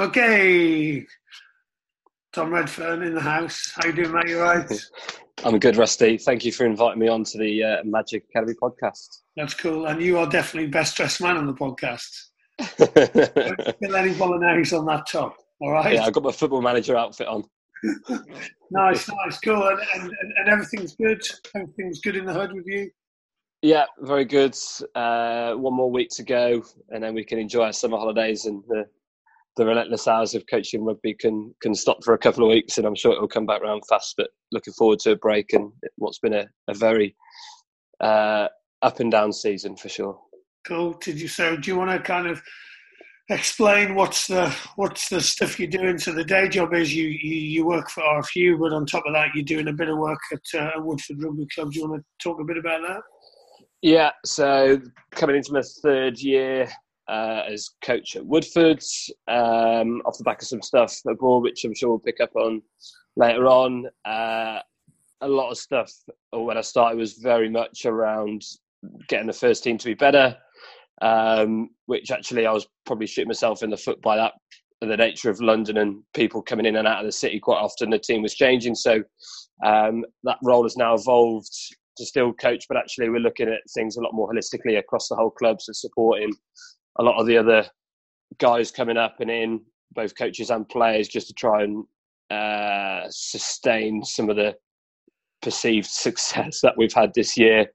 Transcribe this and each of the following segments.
Okay. Tom Redfern in the house. How you doing, mate? You right? I'm good, Rusty. Thank you for inviting me on to the uh, Magic Academy podcast. That's cool. And you are definitely best dressed man on the podcast. Don't any bolognese on that top. All right. Yeah, I've got my football manager outfit on. nice, nice, cool. And, and, and everything's good. Everything's good in the hood with you. Yeah, very good. Uh, one more week to go, and then we can enjoy our summer holidays and the, the relentless hours of coaching rugby can can stop for a couple of weeks, and I'm sure it will come back around fast. But looking forward to a break and what's been a, a very uh, up and down season for sure. Cool. Did you so? Do you want to kind of explain what's the what's the stuff you're doing? So the day job is you you, you work for RFU, but on top of that, you're doing a bit of work at uh, Woodford Rugby Club. Do you want to talk a bit about that? Yeah, so coming into my third year uh, as coach at Woodford, um, off the back of some stuff abroad, which I'm sure we'll pick up on later on. Uh, a lot of stuff when I started was very much around getting the first team to be better, um, which actually I was probably shooting myself in the foot by that. The nature of London and people coming in and out of the city quite often, the team was changing. So um, that role has now evolved to still coach, but actually we're looking at things a lot more holistically across the whole club, so supporting a lot of the other guys coming up and in, both coaches and players, just to try and uh, sustain some of the perceived success that we've had this year,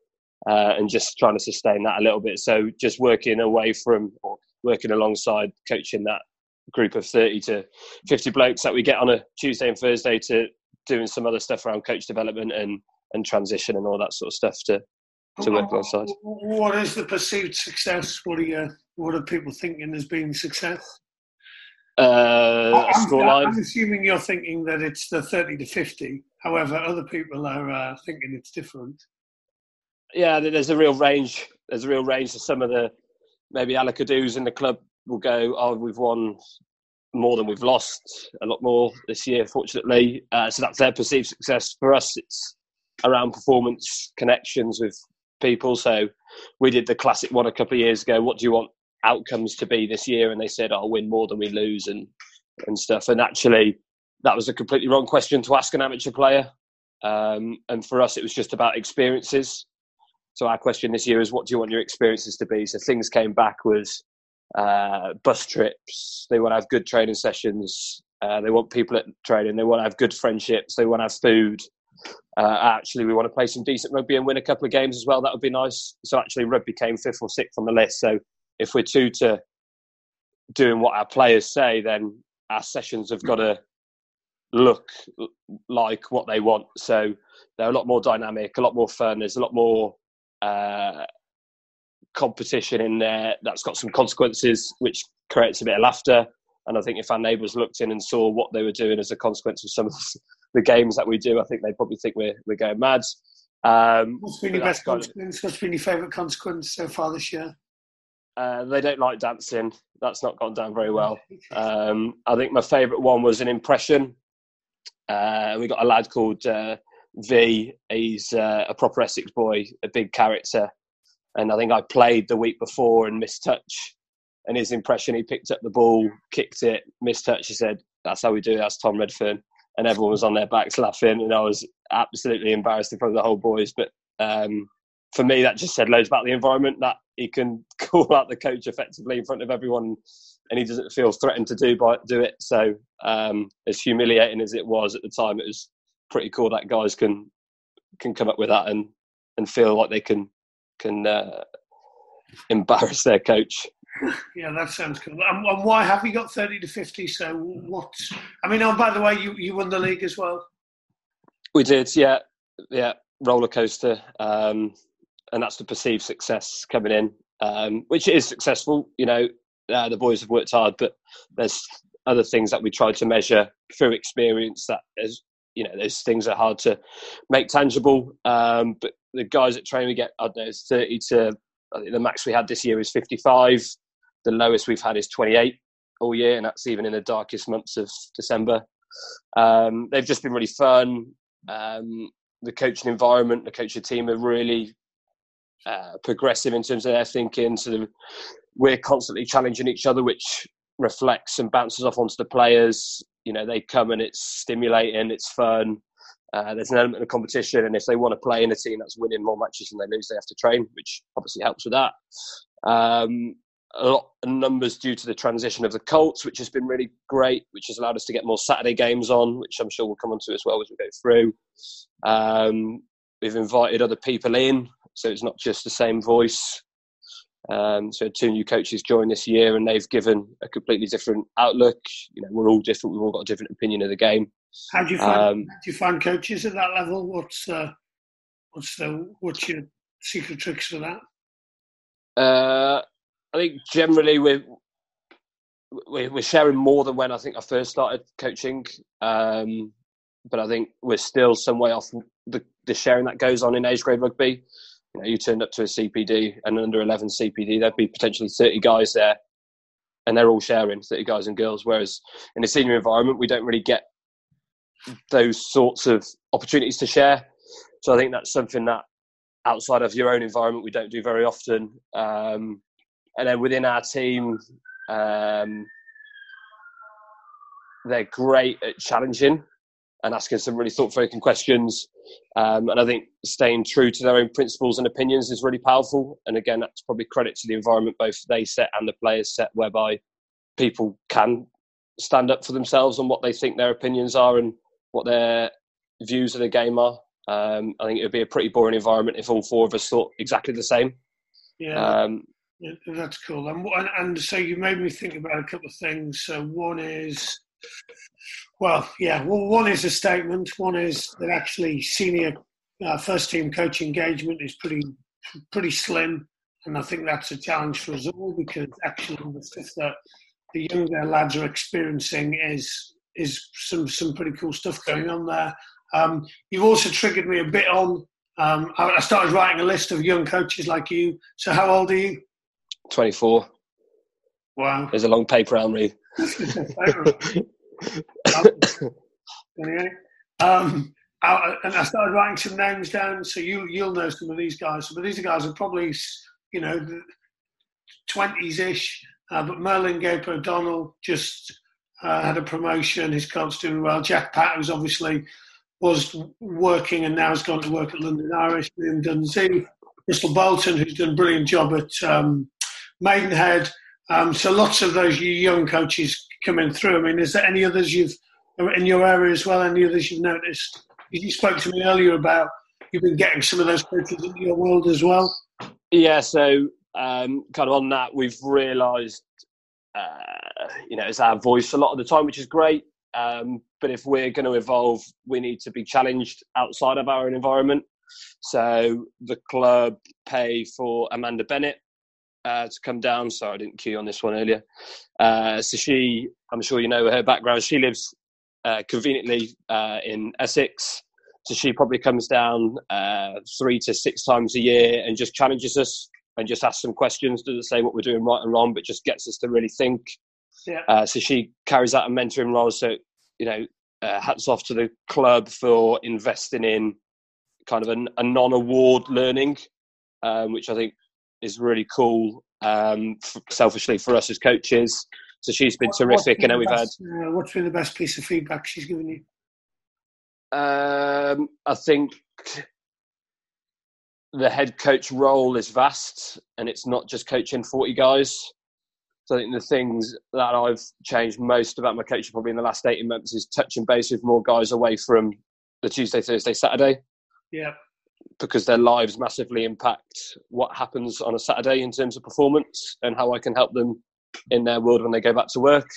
uh, and just trying to sustain that a little bit. So just working away from, or working alongside coaching that group of 30 to 50 blokes that we get on a Tuesday and Thursday to doing some other stuff around coach development and and transition and all that sort of stuff to to work alongside. What is the perceived success? What are you? What are people thinking as being success? Uh, I'm, I'm, assuming you're thinking that it's the 30 to 50. However, other people are uh, thinking it's different. Yeah, there's a real range. There's a real range. of some of the maybe Alickadoos in the club will go, "Oh, we've won more than we've lost. A lot more this year, fortunately." Uh, so that's their perceived success. For us, it's around performance connections with people. So we did the classic one a couple of years ago. What do you want outcomes to be this year? And they said, "I'll win more than we lose," and and stuff. And actually, that was a completely wrong question to ask an amateur player. Um, and for us, it was just about experiences. So our question this year is, what do you want your experiences to be? So things came back was uh, bus trips. They want to have good training sessions. Uh, they want people at training. They want to have good friendships. They want to have food uh, actually we want to play some decent rugby and win a couple of games as well. That would be nice. So actually, rugby came fifth or sixth on the list. So if we're two to doing what our players say, then our sessions have got to look like what they want. So they're a lot more dynamic, a lot more fun. There's a lot more uh, competition in there that's got some consequences, which creates a bit of laughter. And I think if our neighbours looked in and saw what they were doing as a consequence of some of the games that we do, I think they probably think we're we're going mad. Um, What's been your best consequence? What's been your favourite consequence so far this year? Uh, they don't like dancing. That's not gone down very well. Um, I think my favourite one was an impression. Uh, we got a lad called uh, V. He's uh, a proper Essex boy, a big character. And I think I played the week before and missed touch. And his impression, he picked up the ball, kicked it, missed touch. He said, "That's how we do it. That's Tom Redfern." And everyone was on their backs laughing, and I was absolutely embarrassed in front of the whole boys. But um, for me, that just said loads about the environment that he can call out the coach effectively in front of everyone, and he doesn't feel threatened to do by do it. So, um, as humiliating as it was at the time, it was pretty cool that guys can can come up with that and and feel like they can can uh, embarrass their coach. Yeah, that sounds cool. And, and, why have you got thirty to fifty? So what? I mean, oh, by the way, you you won the league as well. We did, yeah, yeah, roller coaster, um, and that's the perceived success coming in, um, which is successful. You know, uh, the boys have worked hard, but there's other things that we tried to measure through experience. That is, you know, those things are hard to make tangible. Um, but the guys at train we get, I don't know, it's thirty to. I think the max we had this year is fifty-five the lowest we've had is 28 all year, and that's even in the darkest months of December. Um, they've just been really fun. Um, the coaching environment, the coaching team are really uh, progressive in terms of their thinking. So we're constantly challenging each other, which reflects and bounces off onto the players. You know, they come and it's stimulating, it's fun. Uh, there's an element of competition, and if they want to play in a team that's winning more matches than they lose, they have to train, which obviously helps with that. Um, a lot of numbers due to the transition of the Colts, which has been really great, which has allowed us to get more Saturday games on, which I'm sure we'll come on to as well as we go through. Um, we've invited other people in, so it's not just the same voice. Um, so two new coaches joined this year, and they've given a completely different outlook. You know, we're all different. We've all got a different opinion of the game. How do you find? Um, do you find coaches at that level? What's uh, what's the what's your secret tricks for that? Uh, I think generally we're we're sharing more than when I think I first started coaching. Um, but I think we're still some way off the, the sharing that goes on in age grade rugby you know, you turned up to a CPD, and under 11 CPD, there'd be potentially 30 guys there, and they're all sharing 30 guys and girls. Whereas in a senior environment, we don't really get those sorts of opportunities to share. So I think that's something that outside of your own environment, we don't do very often. Um, and then within our team, um, they're great at challenging and asking some really thought-provoking questions. Um, and I think staying true to their own principles and opinions is really powerful. And again, that's probably credit to the environment both they set and the players set, whereby people can stand up for themselves on what they think their opinions are and what their views of the game are. Um, I think it would be a pretty boring environment if all four of us thought exactly the same. Yeah. Um, yeah that's cool. And, and so you made me think about a couple of things. So one is well, yeah. Well, one is a statement. One is that actually senior uh, first team coach engagement is pretty pretty slim, and I think that's a challenge for us all because actually the stuff that the younger lads are experiencing is is some some pretty cool stuff going on there. Um, you've also triggered me a bit on. Um, I, I started writing a list of young coaches like you. So how old are you? Twenty four. Wow. There's a long paper I'll read. um, I, and I started writing some names down, so you you'll know some of these guys. But these guys are probably you know twenties ish. Uh, but Merlin Gape O'Donnell just uh, had a promotion. His club's doing well. Jack Pat, who's obviously was working and now has gone to work at London Irish. Liam Dunsey, Russell Bolton, who's done a brilliant job at um, Maidenhead. Um, so lots of those young coaches coming through. I mean, is there any others you've in your area as well? Any others you've noticed? You spoke to me earlier about you've been getting some of those coaches into your world as well. Yeah, so um, kind of on that, we've realised, uh, you know, it's our voice a lot of the time, which is great. Um, but if we're going to evolve, we need to be challenged outside of our own environment. So the club pay for Amanda Bennett, uh, to come down. So I didn't cue on this one earlier. Uh, so she, I'm sure you know her background. She lives uh, conveniently uh, in Essex. So she probably comes down uh, three to six times a year and just challenges us and just asks some questions. Doesn't say what we're doing right and wrong, but just gets us to really think. Yeah. Uh, so she carries out a mentoring role. So you know, hats off to the club for investing in kind of a, a non-award learning, um, which I think is really cool. Um, selfishly for us as coaches, so she's been terrific, and then we've best, had. Uh, what's been the best piece of feedback she's given you? Um, I think the head coach role is vast, and it's not just coaching forty guys. So I think the things that I've changed most about my coaching probably in the last eighteen months is touching base with more guys away from the Tuesday, Thursday, Saturday. Yeah because their lives massively impact what happens on a Saturday in terms of performance and how I can help them in their world when they go back to work.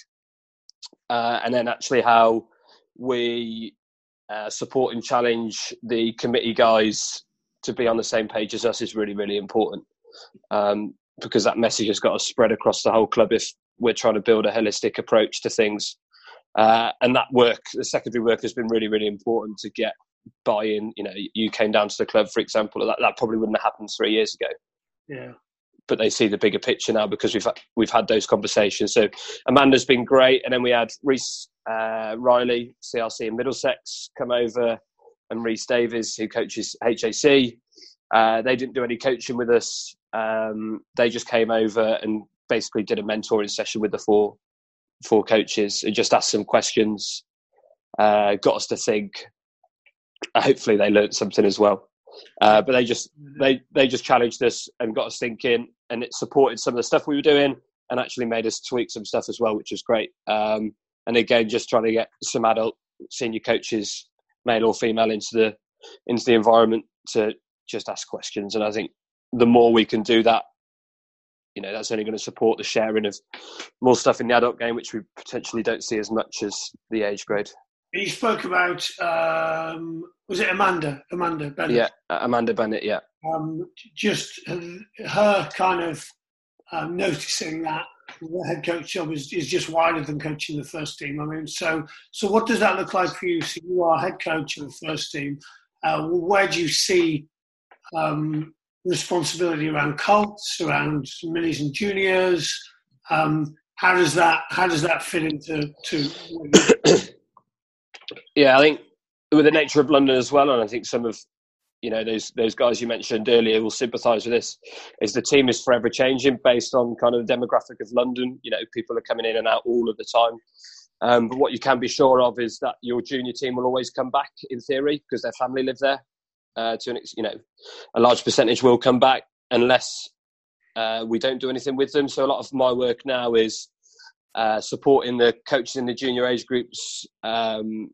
Uh, and then actually how we uh, support and challenge the committee guys to be on the same page as us is really, really important. Um, because that message has got to spread across the whole club if we're trying to build a holistic approach to things. Uh, and that work, the secondary work, has been really, really important to get buy-in. You know, you came down to the club, for example. That that probably wouldn't have happened three years ago. Yeah. But they see the bigger picture now because we've we've had those conversations. So Amanda's been great, and then we had Reese uh, Riley, CRC in Middlesex, come over, and Reese Davies, who coaches HAC. Uh, they didn't do any coaching with us. Um, they just came over and basically did a mentoring session with the four four coaches and just asked some questions. Uh, got us to think. Hopefully, they learned something as well. Uh, but they just they they just challenged us and got us thinking, and it supported some of the stuff we were doing, and actually made us tweak some stuff as well, which was great. Um, and again, just trying to get some adult senior coaches, male or female, into the into the environment to just ask questions. And I think the more we can do that, you know, that's only going to support the sharing of more stuff in the adult game, which we potentially don't see as much as the age grade. You spoke about um, was it Amanda? Amanda Bennett. Yeah, Amanda Bennett. Yeah. Um, just her kind of um, noticing that the head coach job is, is just wider than coaching the first team. I mean, so so what does that look like for you? So you are head coach of the first team. Uh, where do you see um, responsibility around Colts, around minis and juniors? Um, how does that how does that fit into to? yeah, I think with the nature of London as well, and I think some of you know those those guys you mentioned earlier will sympathise with this. Is the team is forever changing based on kind of the demographic of London. You know, people are coming in and out all of the time. Um, but what you can be sure of is that your junior team will always come back in theory because their family live there. Uh, to an you know, a large percentage will come back unless uh, we don't do anything with them. So a lot of my work now is uh, supporting the coaches in the junior age groups um,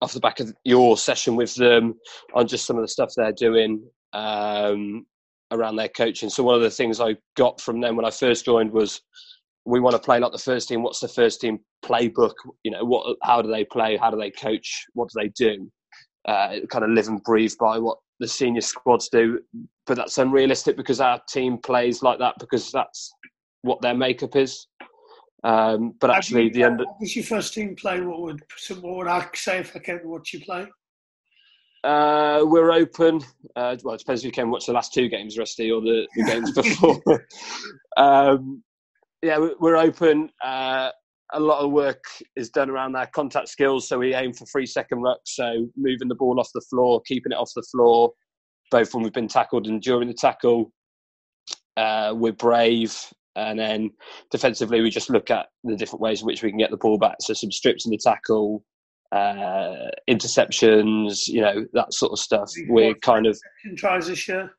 off the back of your session with them on just some of the stuff they're doing um, around their coaching. So one of the things I got from them when I first joined was we want to play like the first team. What's the first team playbook? You know, what? How do they play? How do they coach? What do they do? Uh, kind of live and breathe by what the senior squads do. But that's unrealistic because our team plays like that because that's what their makeup is. Um, but actually, you, the end. What was your first team play? What would what would I say if I came to watch you play? Uh, we're open. Uh, well, it depends if you can watch the last two games, Rusty, or the, the games before. um, yeah, we're open. Uh, a lot of work is done around our contact skills, so we aim for three second rucks. So moving the ball off the floor, keeping it off the floor, both when we've been tackled and during the tackle. Uh, we're brave and then defensively, we just look at the different ways in which we can get the ball back. So some strips in the tackle, uh, interceptions, you know, that sort of stuff. We're kind of tries this year.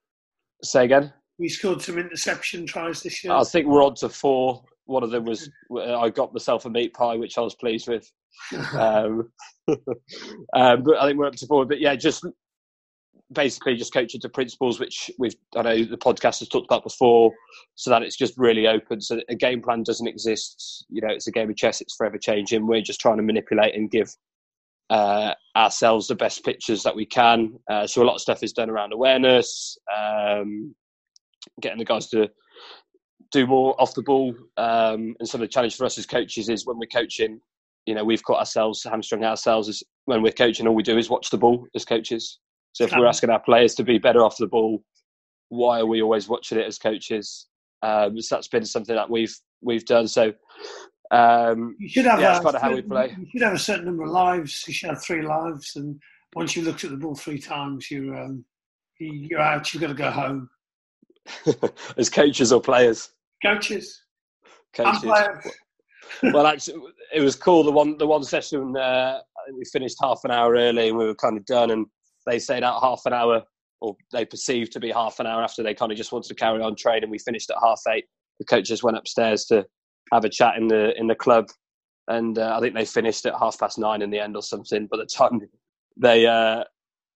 Say again. We scored some interception tries this year. I think we're on to four. One of them was I got myself a meat pie, which I was pleased with. um, um, but I think we're up to four. But yeah, just basically just coaching to principles which we've I know the podcast has talked about before, so that it's just really open. So a game plan doesn't exist. You know, it's a game of chess. It's forever changing. We're just trying to manipulate and give uh, ourselves the best pictures that we can. Uh, so a lot of stuff is done around awareness, um, getting the guys to do more off the ball. Um, and some of the challenge for us as coaches is when we're coaching. You know, we've caught ourselves hamstrung ourselves is when we're coaching. All we do is watch the ball as coaches. So if we're asking our players to be better off the ball, why are we always watching it as coaches? Um, so that's been something that we've we've done. So um, you should have yeah, that's kind of how we play. You should have a certain number of lives. You should have three lives, and once you looked at the ball three times, you're um, you're out. You've got to go home. as coaches or players? Coaches. Coaches. well, actually, it was cool. The one the one session uh, we finished half an hour early, and we were kind of done, and they stayed out half an hour, or they perceived to be half an hour after they kind of just wanted to carry on training. We finished at half eight. The coaches went upstairs to have a chat in the in the club, and uh, I think they finished at half past nine in the end or something. By the time they uh,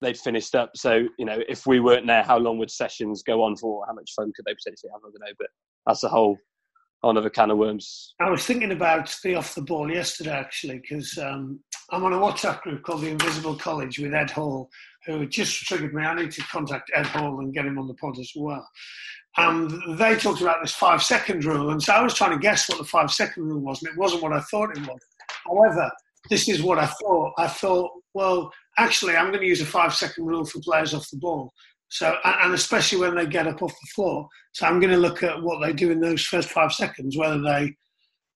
they'd finished up, so you know, if we weren't there, how long would sessions go on for? How much fun could they potentially have? I don't know, but that's a whole another can of worms. I was thinking about the off the ball yesterday actually because um, I'm on a WhatsApp group called the Invisible College with Ed Hall, who just triggered me. I need to contact Ed Hall and get him on the pod as well. And they talked about this five second rule, and so I was trying to guess what the five second rule was, and it wasn't what I thought it was. However, this is what I thought. I thought, well, actually, I'm going to use a five second rule for players off the ball. So, and especially when they get up off the floor. So, I'm going to look at what they do in those first five seconds, whether they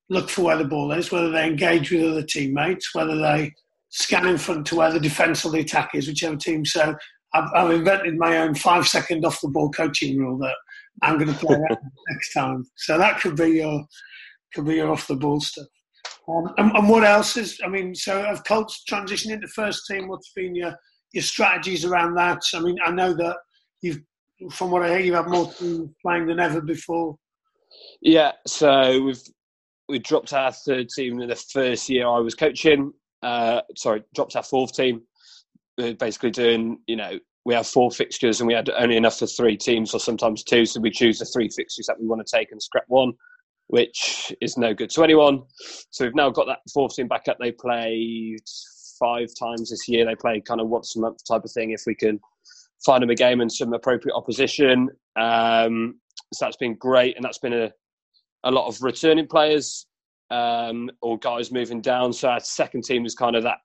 look for where the ball is, whether they engage with other teammates, whether they scan in front to where the defence or the attack is, whichever team. So I've, I've invented my own five second off the ball coaching rule that I'm going to play that next time. So that could be your could be your off the ball stuff. Um, and, and, what else is? I mean, so have Colts transitioned into first team? What's been your your strategies around that? I mean, I know that you've, from what I hear, you have had more teams playing than ever before. Yeah, so we've we dropped our third team in the first year I was coaching. Uh, sorry, dropped our fourth team. We're basically doing, you know, we have four fixtures and we had only enough for three teams or sometimes two, so we choose the three fixtures that we want to take and scrap one which is no good to anyone. So we've now got that fourth team back up. They played five times this year. They play kind of once a month type of thing if we can find them a game and some appropriate opposition. Um, so that's been great, and that's been a, a lot of returning players um, or guys moving down. So our second team is kind of that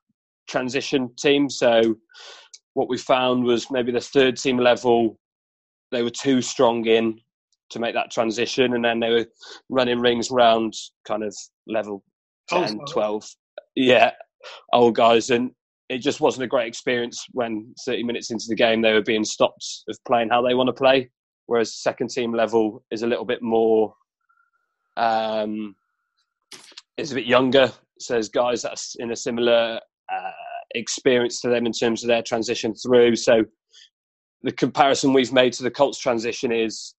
transition team. So what we found was maybe the third team level, they were too strong in to make that transition. And then they were running rings around kind of level 10, oh, 12. Yeah, old guys. And it just wasn't a great experience when 30 minutes into the game they were being stopped of playing how they want to play. Whereas second team level is a little bit more, um, is a bit younger. So there's guys that's in a similar uh, experience to them in terms of their transition through. So the comparison we've made to the Colts transition is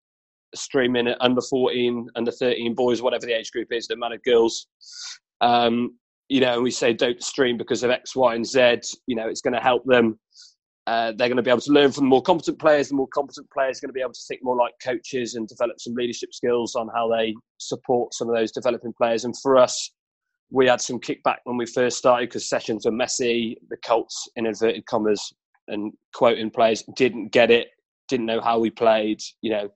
streaming at under 14, under 13 boys, whatever the age group is, the amount of girls. Um, you know, we say don't stream because of X, Y, and Z. You know, it's going to help them. Uh, they're going to be able to learn from the more competent players. The more competent players are going to be able to think more like coaches and develop some leadership skills on how they support some of those developing players. And for us, we had some kickback when we first started because sessions were messy. The Colts, in inverted commas, and quoting players didn't get it, didn't know how we played. You know,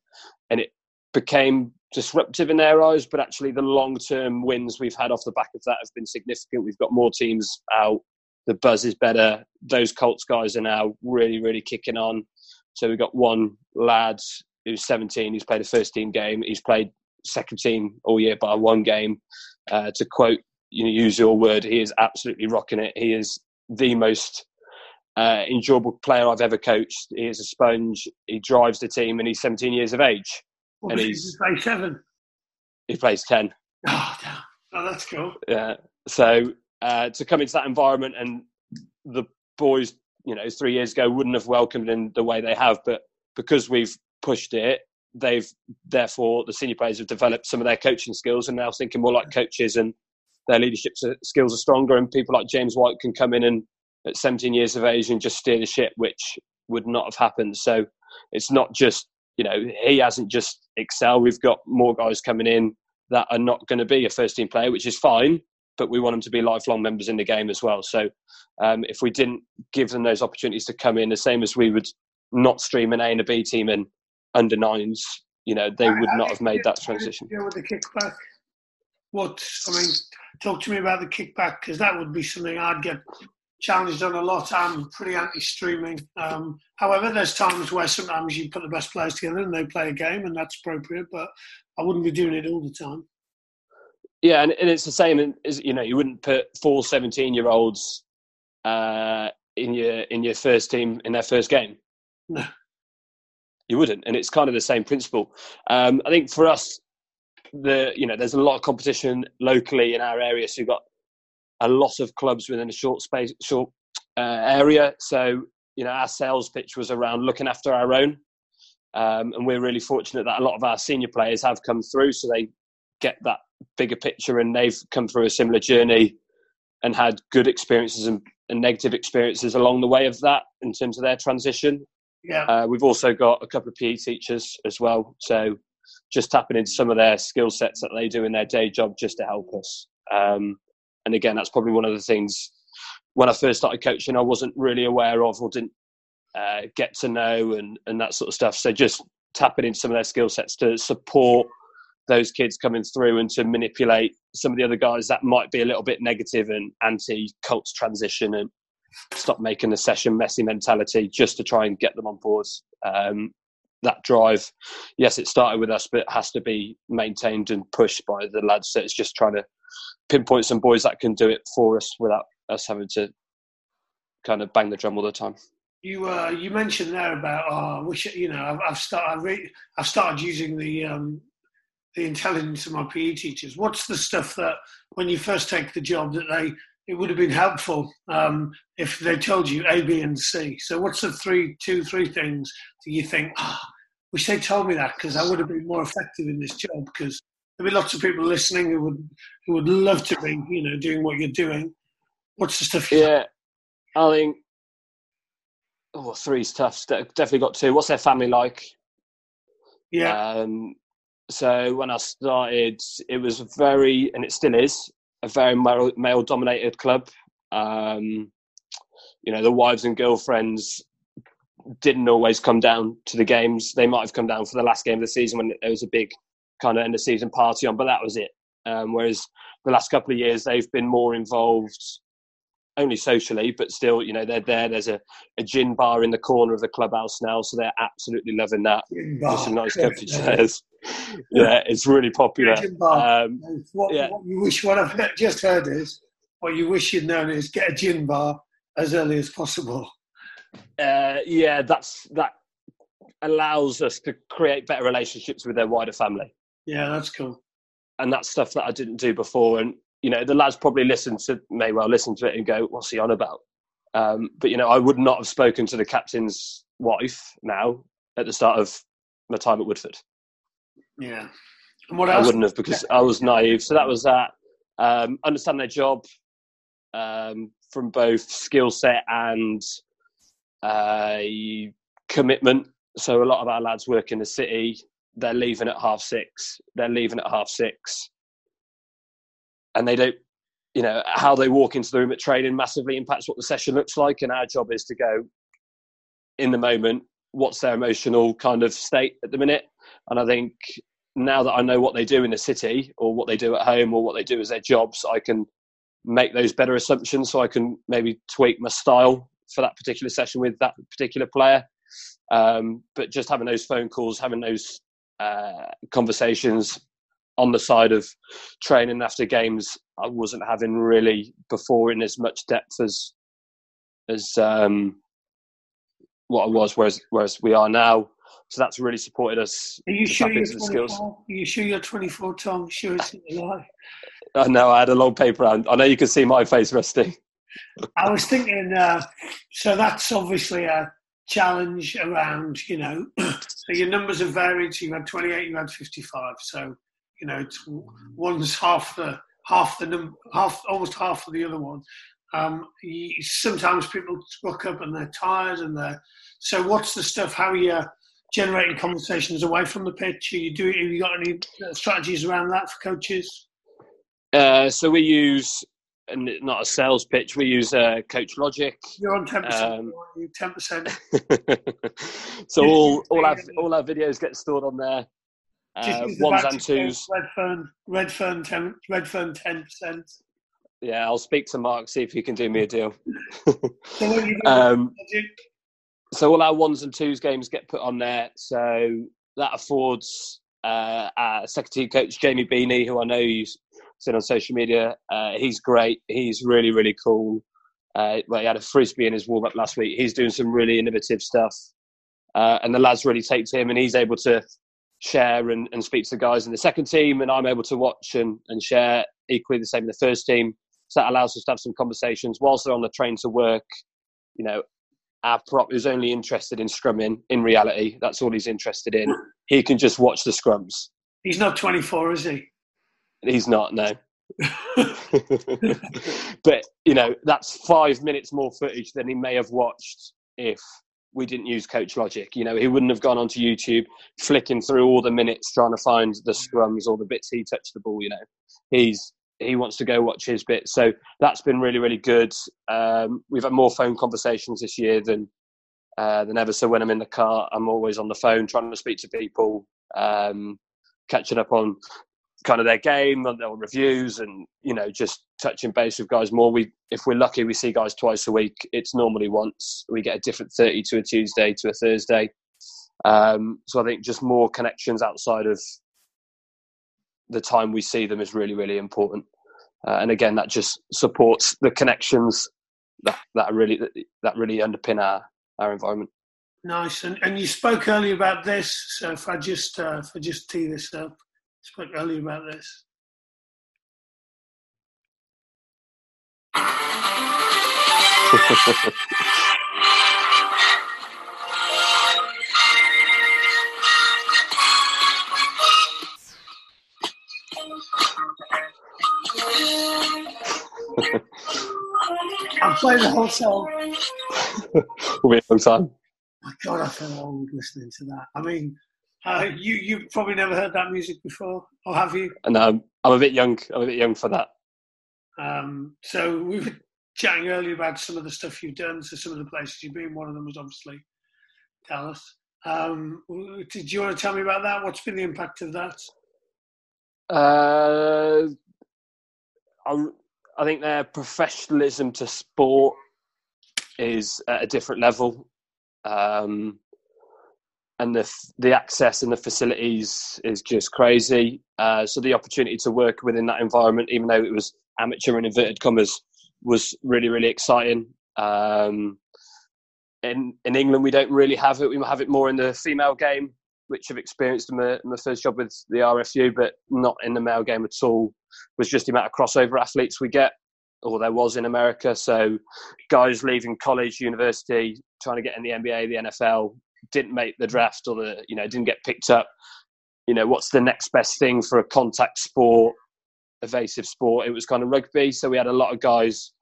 and it became disruptive in their eyes. But actually, the long term wins we've had off the back of that have been significant. We've got more teams out. The buzz is better. Those Colts guys are now really, really kicking on. So we've got one lad who's 17. He's played a first team game. He's played second team all year by one game. Uh, to quote, you know, use your word, he is absolutely rocking it. He is the most uh, enjoyable player I've ever coached. He is a sponge. He drives the team, and he's 17 years of age. Well, and he's plays seven. He plays 10. Oh, damn. oh that's cool. Yeah. So uh, to come into that environment, and the boys, you know, three years ago wouldn't have welcomed him the way they have, but because we've pushed it, they've therefore the senior players have developed some of their coaching skills and now thinking more like coaches and their leadership skills are stronger and people like James White can come in and at 17 years of age and just steer the ship, which would not have happened. So it's not just, you know, he hasn't just excelled. We've got more guys coming in that are not going to be a first team player, which is fine, but we want them to be lifelong members in the game as well. So um, if we didn't give them those opportunities to come in, the same as we would not stream an A and a B team in under nines, you know, they would not have made that transition. Deal with the kickback. What I mean, talk to me about the kickback because that would be something I'd get challenged on a lot. I'm pretty anti-streaming. Um, however, there's times where sometimes you put the best players together and they play a game, and that's appropriate. But I wouldn't be doing it all the time. Yeah, and, and it's the same as you know, you wouldn't put four 17-year-olds uh, in your in your first team in their first game. No, you wouldn't, and it's kind of the same principle. Um, I think for us, the you know, there's a lot of competition locally in our area, so you've got a lot of clubs within a short space, short uh, area. So you know, our sales pitch was around looking after our own, um, and we're really fortunate that a lot of our senior players have come through, so they get that bigger picture, and they've come through a similar journey and had good experiences and, and negative experiences along the way of that in terms of their transition. Yeah, uh, we've also got a couple of PE teachers as well, so just tapping into some of their skill sets that they do in their day job just to help us. Um, and again, that's probably one of the things when I first started coaching, I wasn't really aware of or didn't uh, get to know and, and that sort of stuff. So just tapping into some of their skill sets to support those kids coming through and to manipulate some of the other guys that might be a little bit negative and anti Colts transition and stop making the session messy mentality just to try and get them on board. Um, that drive, yes, it started with us, but it has to be maintained and pushed by the lads. So it's just trying to pinpoint some boys that can do it for us without us having to kind of bang the drum all the time. You uh, you mentioned there about oh, I wish you know I've, I've started re- I've started using the um, the intelligence of my PE teachers. What's the stuff that when you first take the job that they it would have been helpful um, if they told you A, B, and C. So, what's the three, two, three things that you think? Oh, wish they told me that because I would have been more effective in this job. Because there'll be lots of people listening who would who would love to be, you know, doing what you're doing. What's the stuff? yeah, I think. Oh, three's tough. Definitely got two. What's their family like? Yeah. Um, so when I started, it was very, and it still is, a very male dominated club. Um, you know, the wives and girlfriends didn't always come down to the games. They might have come down for the last game of the season when there was a big kind of end of season party on, but that was it. Um, whereas the last couple of years, they've been more involved only socially, but still, you know, they're there. There's a, a gin bar in the corner of the clubhouse now, so they're absolutely loving that. There's some nice comfy chairs. yeah, it's really popular. Um, what, yeah. what you wish, what I've just heard is, what you wish you'd known is get a gin bar as early as possible. Uh, yeah, that's that allows us to create better relationships with their wider family. Yeah, that's cool. And that's stuff that I didn't do before. And you know, the lads probably listen to may well listen to it and go, "What's he on about?" Um, but you know, I would not have spoken to the captain's wife now at the start of my time at Woodford. Yeah, and what else? I wouldn't have because I was naive. So that was that. Um, understand their job um, from both skill set and uh, commitment. So a lot of our lads work in the city. They're leaving at half six. They're leaving at half six. And they don't you know how they walk into the room at training massively impacts what the session looks like. And our job is to go in the moment what's their emotional kind of state at the minute. And i think now that i know what they do in the city or what they do at home or what they do as their jobs i can make those better assumptions. So i can maybe tweak my style for that particular session with that particular player. Um, but just having those phone calls having those uh, conversations on the side of training after games, I wasn't having really before in as much depth as as um, what I was, whereas whereas we are now. So that's really supported us. Are you sure you're 24? Are you sure you're 24, Tom? Sure it's a lie. I know. I had a long paper round. I know you can see my face, Rusty. I was thinking. Uh, so that's obviously a challenge around. You know, so your numbers have varied. So you had 28, you had 55. So you know, one's half the half the number, half almost half of the other one. Um, you, sometimes people look up and they're tired and they're. So, what's the stuff? How are you generating conversations away from the pitch? Are you doing? Have you got any strategies around that for coaches? Uh, so we use and not a sales pitch. We use uh, Coach Logic. You're on ten percent. Um, ten percent. so all all our all our videos get stored on there. Uh, ones and twos. Redfern, Redfern, 10, Redfern, ten percent. Yeah, I'll speak to Mark see if he can do me a deal. so, um, so all our ones and twos games get put on there. So that affords uh, our secretary coach Jamie Beanie, who I know you've seen on social media. Uh, he's great. He's really really cool. Uh, well, he had a frisbee in his warm up last week. He's doing some really innovative stuff, uh, and the lads really take to him, and he's able to share and, and speak to the guys in the second team, and I'm able to watch and, and share equally the same in the first team. So that allows us to have some conversations whilst they're on the train to work. You know, our prop is only interested in scrumming. In reality, that's all he's interested in. He can just watch the scrums. He's not 24, is he? He's not. No. but you know, that's five minutes more footage than he may have watched if we didn't use Coach Logic. You know, he wouldn't have gone onto YouTube flicking through all the minutes trying to find the scrums or the bits he touched the ball. You know, he's he wants to go watch his bit. So that's been really really good. Um, we've had more phone conversations this year than uh, than ever. So when I'm in the car, I'm always on the phone trying to speak to people, um, catching up on kind of their game, and their reviews, and you know just touching base with guys more. We, if we're lucky, we see guys twice a week. It's normally once. We get a different thirty to a Tuesday to a Thursday. Um, so I think just more connections outside of the time we see them is really really important. Uh, and again, that just supports the connections that that really that really underpin our our environment. Nice, and and you spoke earlier about this. So if I just uh, if I just tee this up, spoke earlier about this. I'm playing the whole song. Will be a long time. My God, I feel old listening to that. I mean, uh, you you probably never heard that music before, or have you? And um, I'm a bit young. I'm a bit young for that. Um, so we were chatting earlier about some of the stuff you've done, so some of the places you've been. One of them was obviously Dallas. Um, did you want to tell me about that? What's been the impact of that? Uh, I, I think their professionalism to sport is at a different level, um, and the the access and the facilities is just crazy. Uh, so the opportunity to work within that environment, even though it was amateur and inverted commas, was really really exciting. Um, in in England, we don't really have it. We have it more in the female game, which I've experienced in my, in my first job with the RFU, but not in the male game at all. Was just the amount of crossover athletes we get, or there was in America. So, guys leaving college, university, trying to get in the NBA, the NFL, didn't make the draft, or the you know didn't get picked up. You know, what's the next best thing for a contact sport, evasive sport? It was kind of rugby. So we had a lot of guys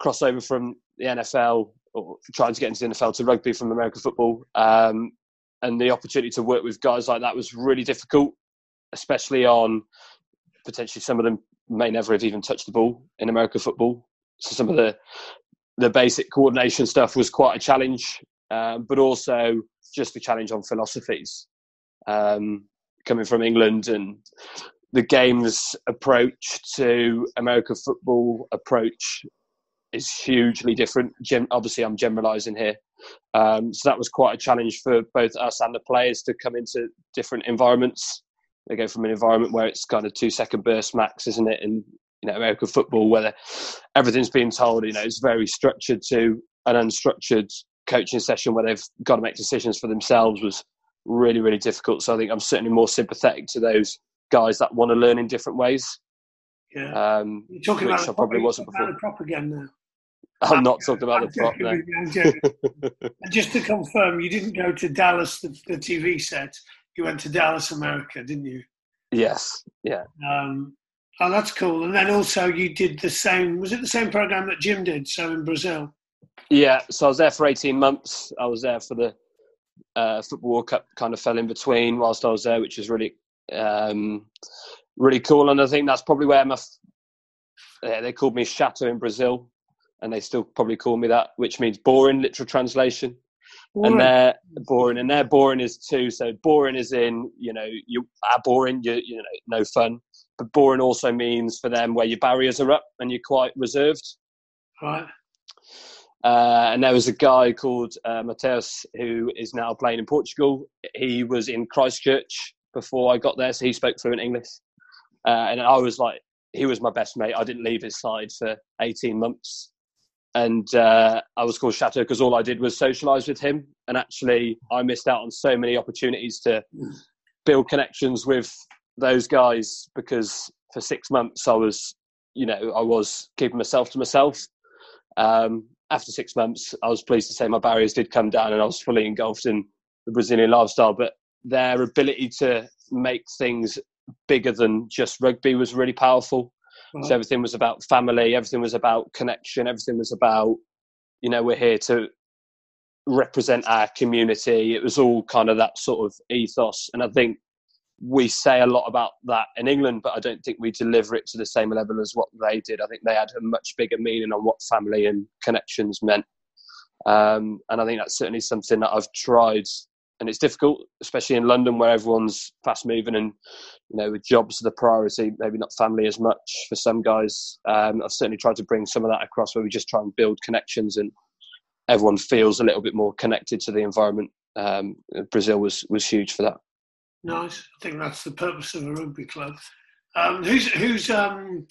cross over from the NFL or trying to get into the NFL to rugby from American football. Um, and the opportunity to work with guys like that was really difficult, especially on potentially some of them may never have even touched the ball in American football. So some of the the basic coordination stuff was quite a challenge, um, but also just a challenge on philosophies. Um, coming from England and the game's approach to American football approach is hugely different. Gen- obviously, I'm generalising here. Um, so that was quite a challenge for both us and the players to come into different environments. They go from an environment where it's kind of two second burst max, isn't it? In you know American football, where everything's being told, you know, it's very structured to an unstructured coaching session where they've got to make decisions for themselves was really really difficult. So I think I'm certainly more sympathetic to those guys that want to learn in different ways. Yeah, um, you're talking about I probably wasn't before. the prop again now. I'm not talking about I'm the prop now. with you, I'm joking. and just to confirm, you didn't go to Dallas, the, the TV set. You went to Dallas, America, didn't you? Yes, yeah. Um, oh, that's cool. And then also you did the same. Was it the same program that Jim did? So in Brazil. Yeah, so I was there for 18 months. I was there for the uh, Football Cup, kind of fell in between whilst I was there, which was really, um, really cool. And I think that's probably where my, uh, they called me Chato in Brazil, and they still probably call me that, which means boring, literal translation. And they're boring, and they're boring is too. So boring is in, you know, you are boring, you, you know, no fun. But boring also means for them where your barriers are up and you're quite reserved. right. Uh, and there was a guy called uh, Mateus who is now playing in Portugal. He was in Christchurch before I got there, so he spoke fluent English. Uh, and I was like, he was my best mate. I didn't leave his side for 18 months. And uh, I was called Chato because all I did was socialise with him. And actually, I missed out on so many opportunities to build connections with those guys because for six months I was, you know, I was keeping myself to myself. Um, after six months, I was pleased to say my barriers did come down and I was fully engulfed in the Brazilian lifestyle. But their ability to make things bigger than just rugby was really powerful. Right. So everything was about family, everything was about connection, everything was about, you know, we're here to represent our community. It was all kind of that sort of ethos. And I think we say a lot about that in England, but I don't think we deliver it to the same level as what they did. I think they had a much bigger meaning on what family and connections meant. Um, and I think that's certainly something that I've tried. And it's difficult, especially in London where everyone's fast moving and, you know, with jobs the priority, maybe not family as much for some guys. Um, I've certainly tried to bring some of that across where we just try and build connections and everyone feels a little bit more connected to the environment. Um, Brazil was, was huge for that. Nice. I think that's the purpose of a rugby club. Um, who's who's um,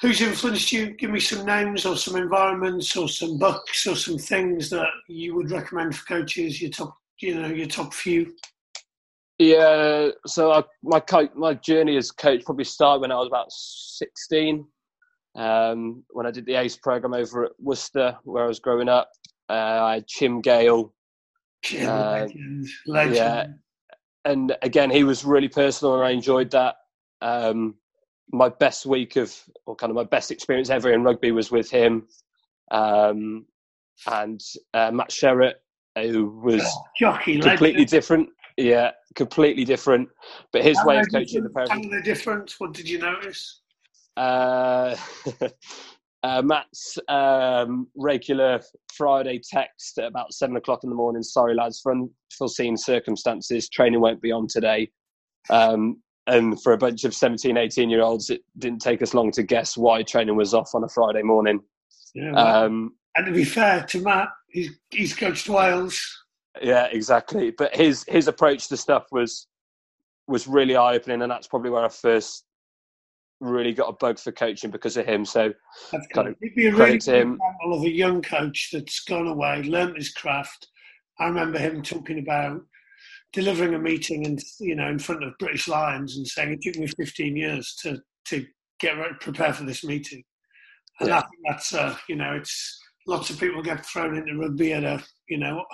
who's influenced you? Give me some names or some environments or some books or some things that you would recommend for coaches. Your top, you know, your top few. Yeah, so I, my co- my journey as coach probably started when I was about sixteen. Um, when I did the ACE program over at Worcester, where I was growing up, uh, I had Chim Gale. Chim, uh, legend, legend. Yeah, and again, he was really personal, and I enjoyed that. Um, my best week of, or kind of my best experience ever in rugby was with him, um, and uh, Matt Sherratt, who was oh, jockey, completely legend. different. Yeah, completely different. But his How way of coaching the parents. How are they? What did you notice? Uh, uh, Matt's um, regular Friday text at about seven o'clock in the morning. Sorry, lads, for unforeseen circumstances, training won't be on today. Um, and for a bunch of 17, 18 year olds, it didn't take us long to guess why training was off on a Friday morning. Yeah, Um, and to be fair to Matt, he's, he's coached Wales. yeah, exactly. But his his approach to stuff was was really eye opening, and that's probably where I first really got a bug for coaching because of him. So Kind of He'd be a really to good example of a young coach that's gone away, learnt his craft. I remember him talking about delivering a meeting and you know in front of British Lions and saying it took me 15 years to to get ready, prepare for this meeting. And Yeah. I think that's uh, you know it's lots of people get thrown into rugby at a you know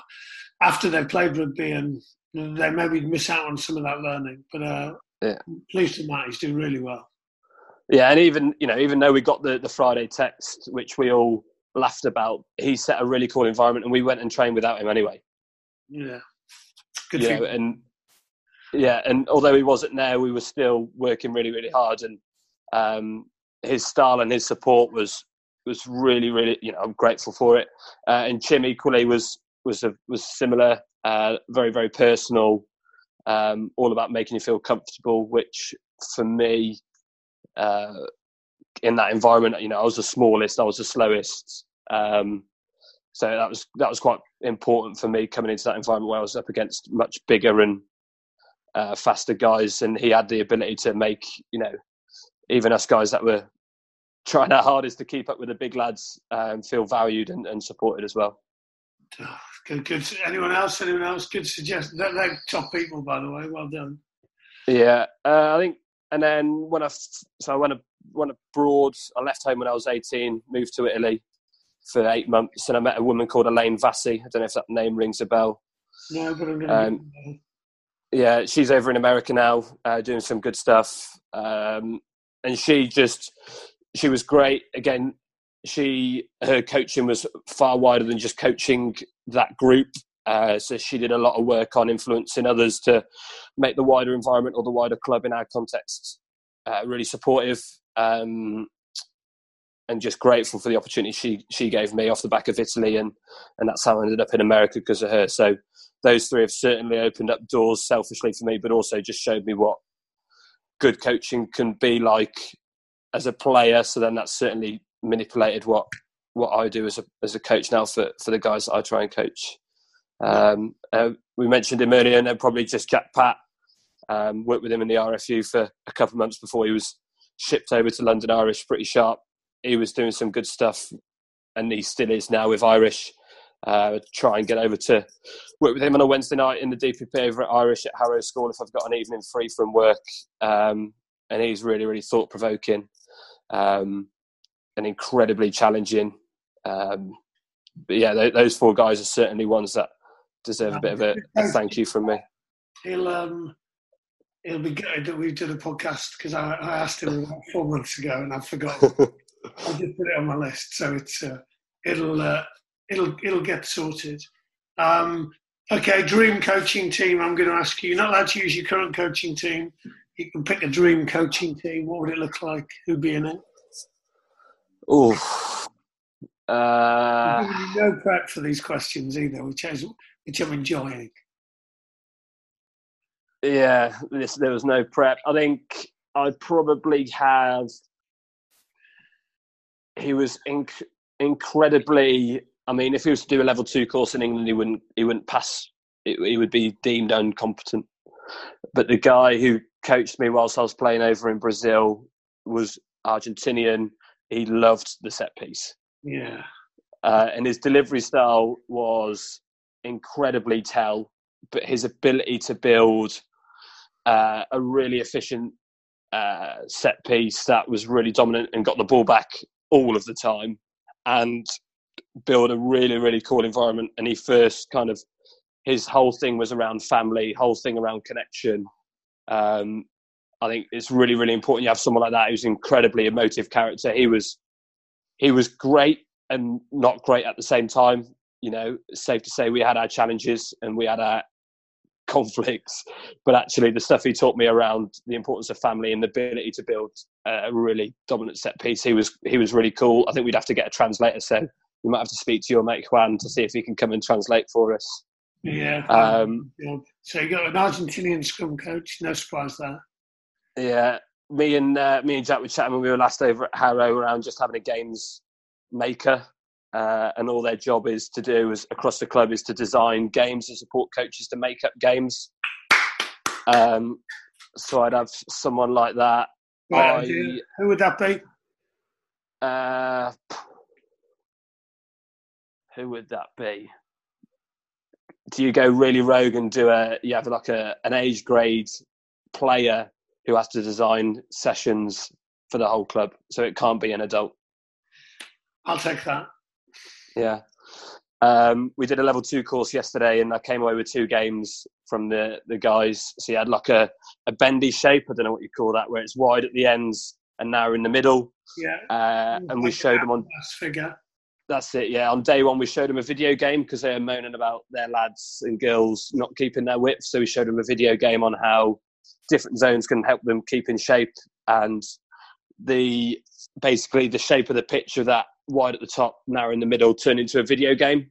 after they've played rugby and they maybe miss out on some of that learning. But uh, Yeah. pleased with Matt, he's doing really well. Yeah, and even you know, even though we got the the Friday text, which we all laughed about, he set a really cool environment, and we went and trained without him anyway. Yeah, good you know, and yeah, and although he wasn't there, we were still working really, really hard, and um, his style and his support was was really, really, you know, I'm grateful for it. Uh, and Chim equally was was a, was similar, uh, very, very personal, um, all about making you feel comfortable, which for me. Uh, in that environment, you know, I was the smallest, I was the slowest, um, so that was that was quite important for me coming into that environment where I was up against much bigger and uh, faster guys, and he had the ability to make you know even us guys that were trying our hardest to keep up with the big lads um, feel valued and, and supported as well. Good, good. Anyone else? Anyone else? Good suggestion. They're, they're top people, by the way. Well done. Yeah, uh, I think, and then when I so I went went abroad. I left home when I was eighteen, moved to Italy for eight months, and I met a woman called Elaine Vassi. I don't know if that name rings a bell. No, but I'm going Um, yeah, she's over in America now, uh, doing some good stuff. Um, and she just, she was great. Again, she her coaching was far wider than just coaching that group. Uh, so she did a lot of work on influencing others to make the wider environment or the wider club in our context uh, really supportive. Um, and just grateful for the opportunity she she gave me off the back of Italy, and and that's how I ended up in America because of her. So those three have certainly opened up doors selfishly for me, but also just showed me what good coaching can be like as a player. So then that's certainly manipulated what what I do as a as a coach now for for the guys that I try and coach. Um, uh, we mentioned him earlier, and then probably just Jack Pat. Um, worked with him in the RFU for a couple of months before he was shipped over to London Irish. Pretty sharp. He was doing some good stuff, and he still is now with Irish. Uh, try and get over to work with him on a Wednesday night in the DPP over at Irish at Harrow School if I've got an evening free from work. Um, and he's really, really thought provoking um, and incredibly challenging. Um, but yeah, th- those four guys are certainly ones that deserve a bit of a, a thank you from me. He'll um, he'll be good that we did a podcast because I, I asked him about four months ago and I've forgotten. I just put it on my list, so it's uh, it'll uh, it'll it'll get sorted. Um, okay, dream coaching team. I'm going to ask you. You're not allowed to use your current coaching team. You can pick a dream coaching team. What would it look like? Who'd be in it? Oh, uh, no prep for these questions either, which is which I'm enjoying. yeah, this, there was no prep. I think I'd probably have. He was inc- incredibly. I mean, if he was to do a level two course in England, he wouldn't. He wouldn't pass. It, he would be deemed incompetent. But the guy who coached me whilst I was playing over in Brazil was Argentinian. He loved the set piece. Yeah, uh, and his delivery style was incredibly tell. But his ability to build uh, a really efficient uh, set piece that was really dominant and got the ball back all of the time, and build a really really cool environment. And he first kind of his whole thing was around family, whole thing around connection. Um, I think it's really really important you have someone like that who's incredibly emotive character. He was he was great and not great at the same time. You know, safe to say we had our challenges and we had our conflicts, but actually the stuff he taught me around the importance of family and the ability to build a really dominant set piece, he was he was really cool. I think we'd have to get a translator, so we might have to speak to your mate Juan to see if he can come and translate for us. Yeah. Um, so you got an Argentinian scrum coach. No surprise there. Yeah, me and uh, me and Jack were chatting when we were last over at Harrow around just having a games maker uh, and all their job is to do is across the club is to design games and support coaches to make up games. Um, so I'd have someone like that. Right, I, who would that be? Uh, who would that be? Do you go really rogue and do a? You have like a an age grade player who has to design sessions for the whole club, so it can't be an adult. I'll take that. Yeah. Um, we did a level two course yesterday, and I came away with two games from the the guys. So you had like a, a bendy shape. I don't know what you call that, where it's wide at the ends and narrow in the middle. Yeah. Uh, and we showed them on. Figure. That's it. Yeah. On day one, we showed them a video game because they were moaning about their lads and girls not keeping their width. So we showed them a video game on how different zones can help them keep in shape and the basically the shape of the pitch of that wide at the top, narrow in the middle, turned into a video game.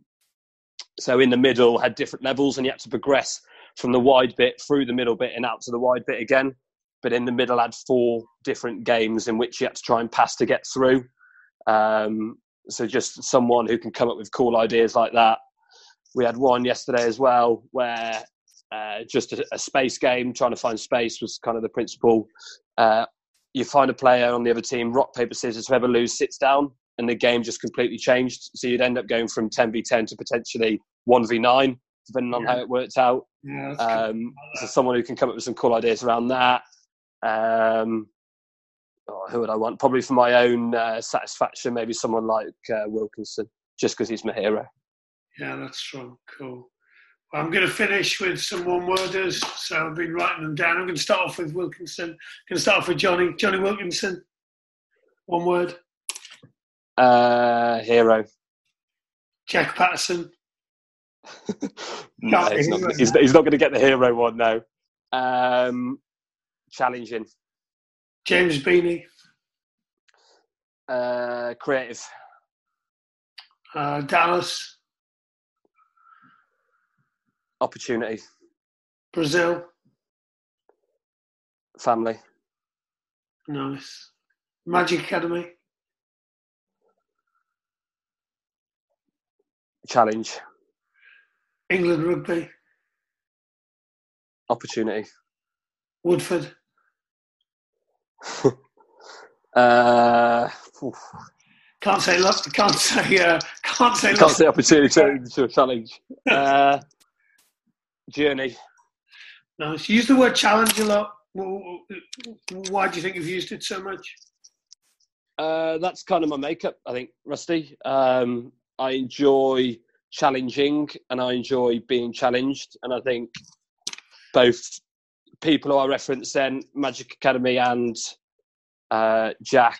So in the middle had different levels, and you had to progress from the wide bit through the middle bit and out to the wide bit again. But in the middle had four different games in which you had to try and pass to get through. Um, so just someone who can come up with cool ideas like that. We had one yesterday as well where uh, just a, a, space game, trying to find space was kind of the principle. Uh, you find a player on the other team, rock paper scissors. Whoever loses sits down, and the game just completely changed. So you'd end up going from 10v10 to potentially 1v9, depending on yeah. how it worked out. Yeah, um, so someone who can come up with some cool ideas around that. Um, oh, who would I want? Probably for my own uh, satisfaction, maybe someone like uh, Wilkinson, just because he's my hero. Yeah, that's strong. Cool. Well, I'm going to finish with some one-worders. So I've been writing them down. I'm going to start off with Wilkinson. I'm going to start off with Johnny. Jonny Wilkinson. One word. Uh, hero. Jack Patterson. no, he's not, he's, he's not, going to get the hero one now. Um, challenging. James Beanie. Uh, creative. Uh, Dallas. Opportunity. Brazil. Family. Nice. Magic Academy. Challenge. England rugby. Opportunity. Woodford. uh, can't say look. Can't say. Uh, can't say. Can't say opportunity to, to a challenge. Uh, journey. Nice. You use the word challenge a lot. Why do you think you've used it so much? Uh, that's kind of my makeup, I think, Rusty. Um, I enjoy challenging and I enjoy being challenged. And I think both people who I reference then, Magic Academy and uh, Jack,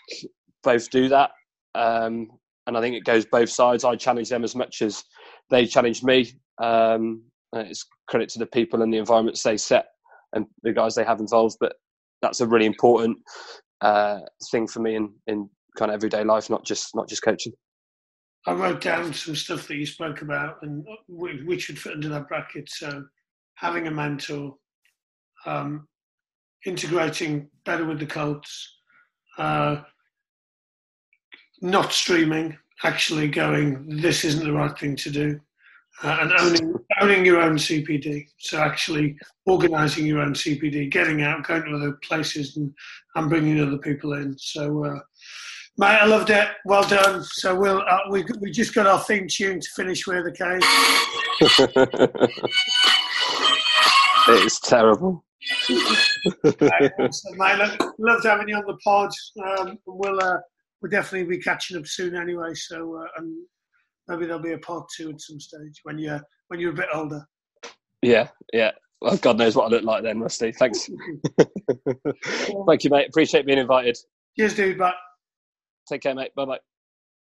both do that. Um, and I think it goes both sides. I challenge them as much as they challenge me. Um, it's credit to the people and the environments they set and the guys they have involved. But that's a really important uh, thing for me in, in kind of everyday life, not just not just coaching. I wrote down some stuff that you spoke about, and which would fit under that bracket. So, having a mentor, um, integrating better with the Colts, uh, not streaming, actually going, this isn't the right thing to do, uh, and owning owning your own CPD. So, actually organising your own CPD, getting out, going to other places, and, and bringing other people in. So. Uh, Mate, I loved it. Well done. So we'll uh, we we just got our theme tune to finish with. Okay. it's terrible. awesome, mate. Look, loved having you on the pod. Um, we'll uh, we'll definitely be catching up soon anyway. So uh, and maybe there'll be a part two at some stage when you're when you're a bit older. Yeah, yeah. Well, God knows what I look like then, Rusty. Thanks. Thank you, mate. Appreciate being invited. Cheers, dude. Bye. Take care, mate. Bye bye.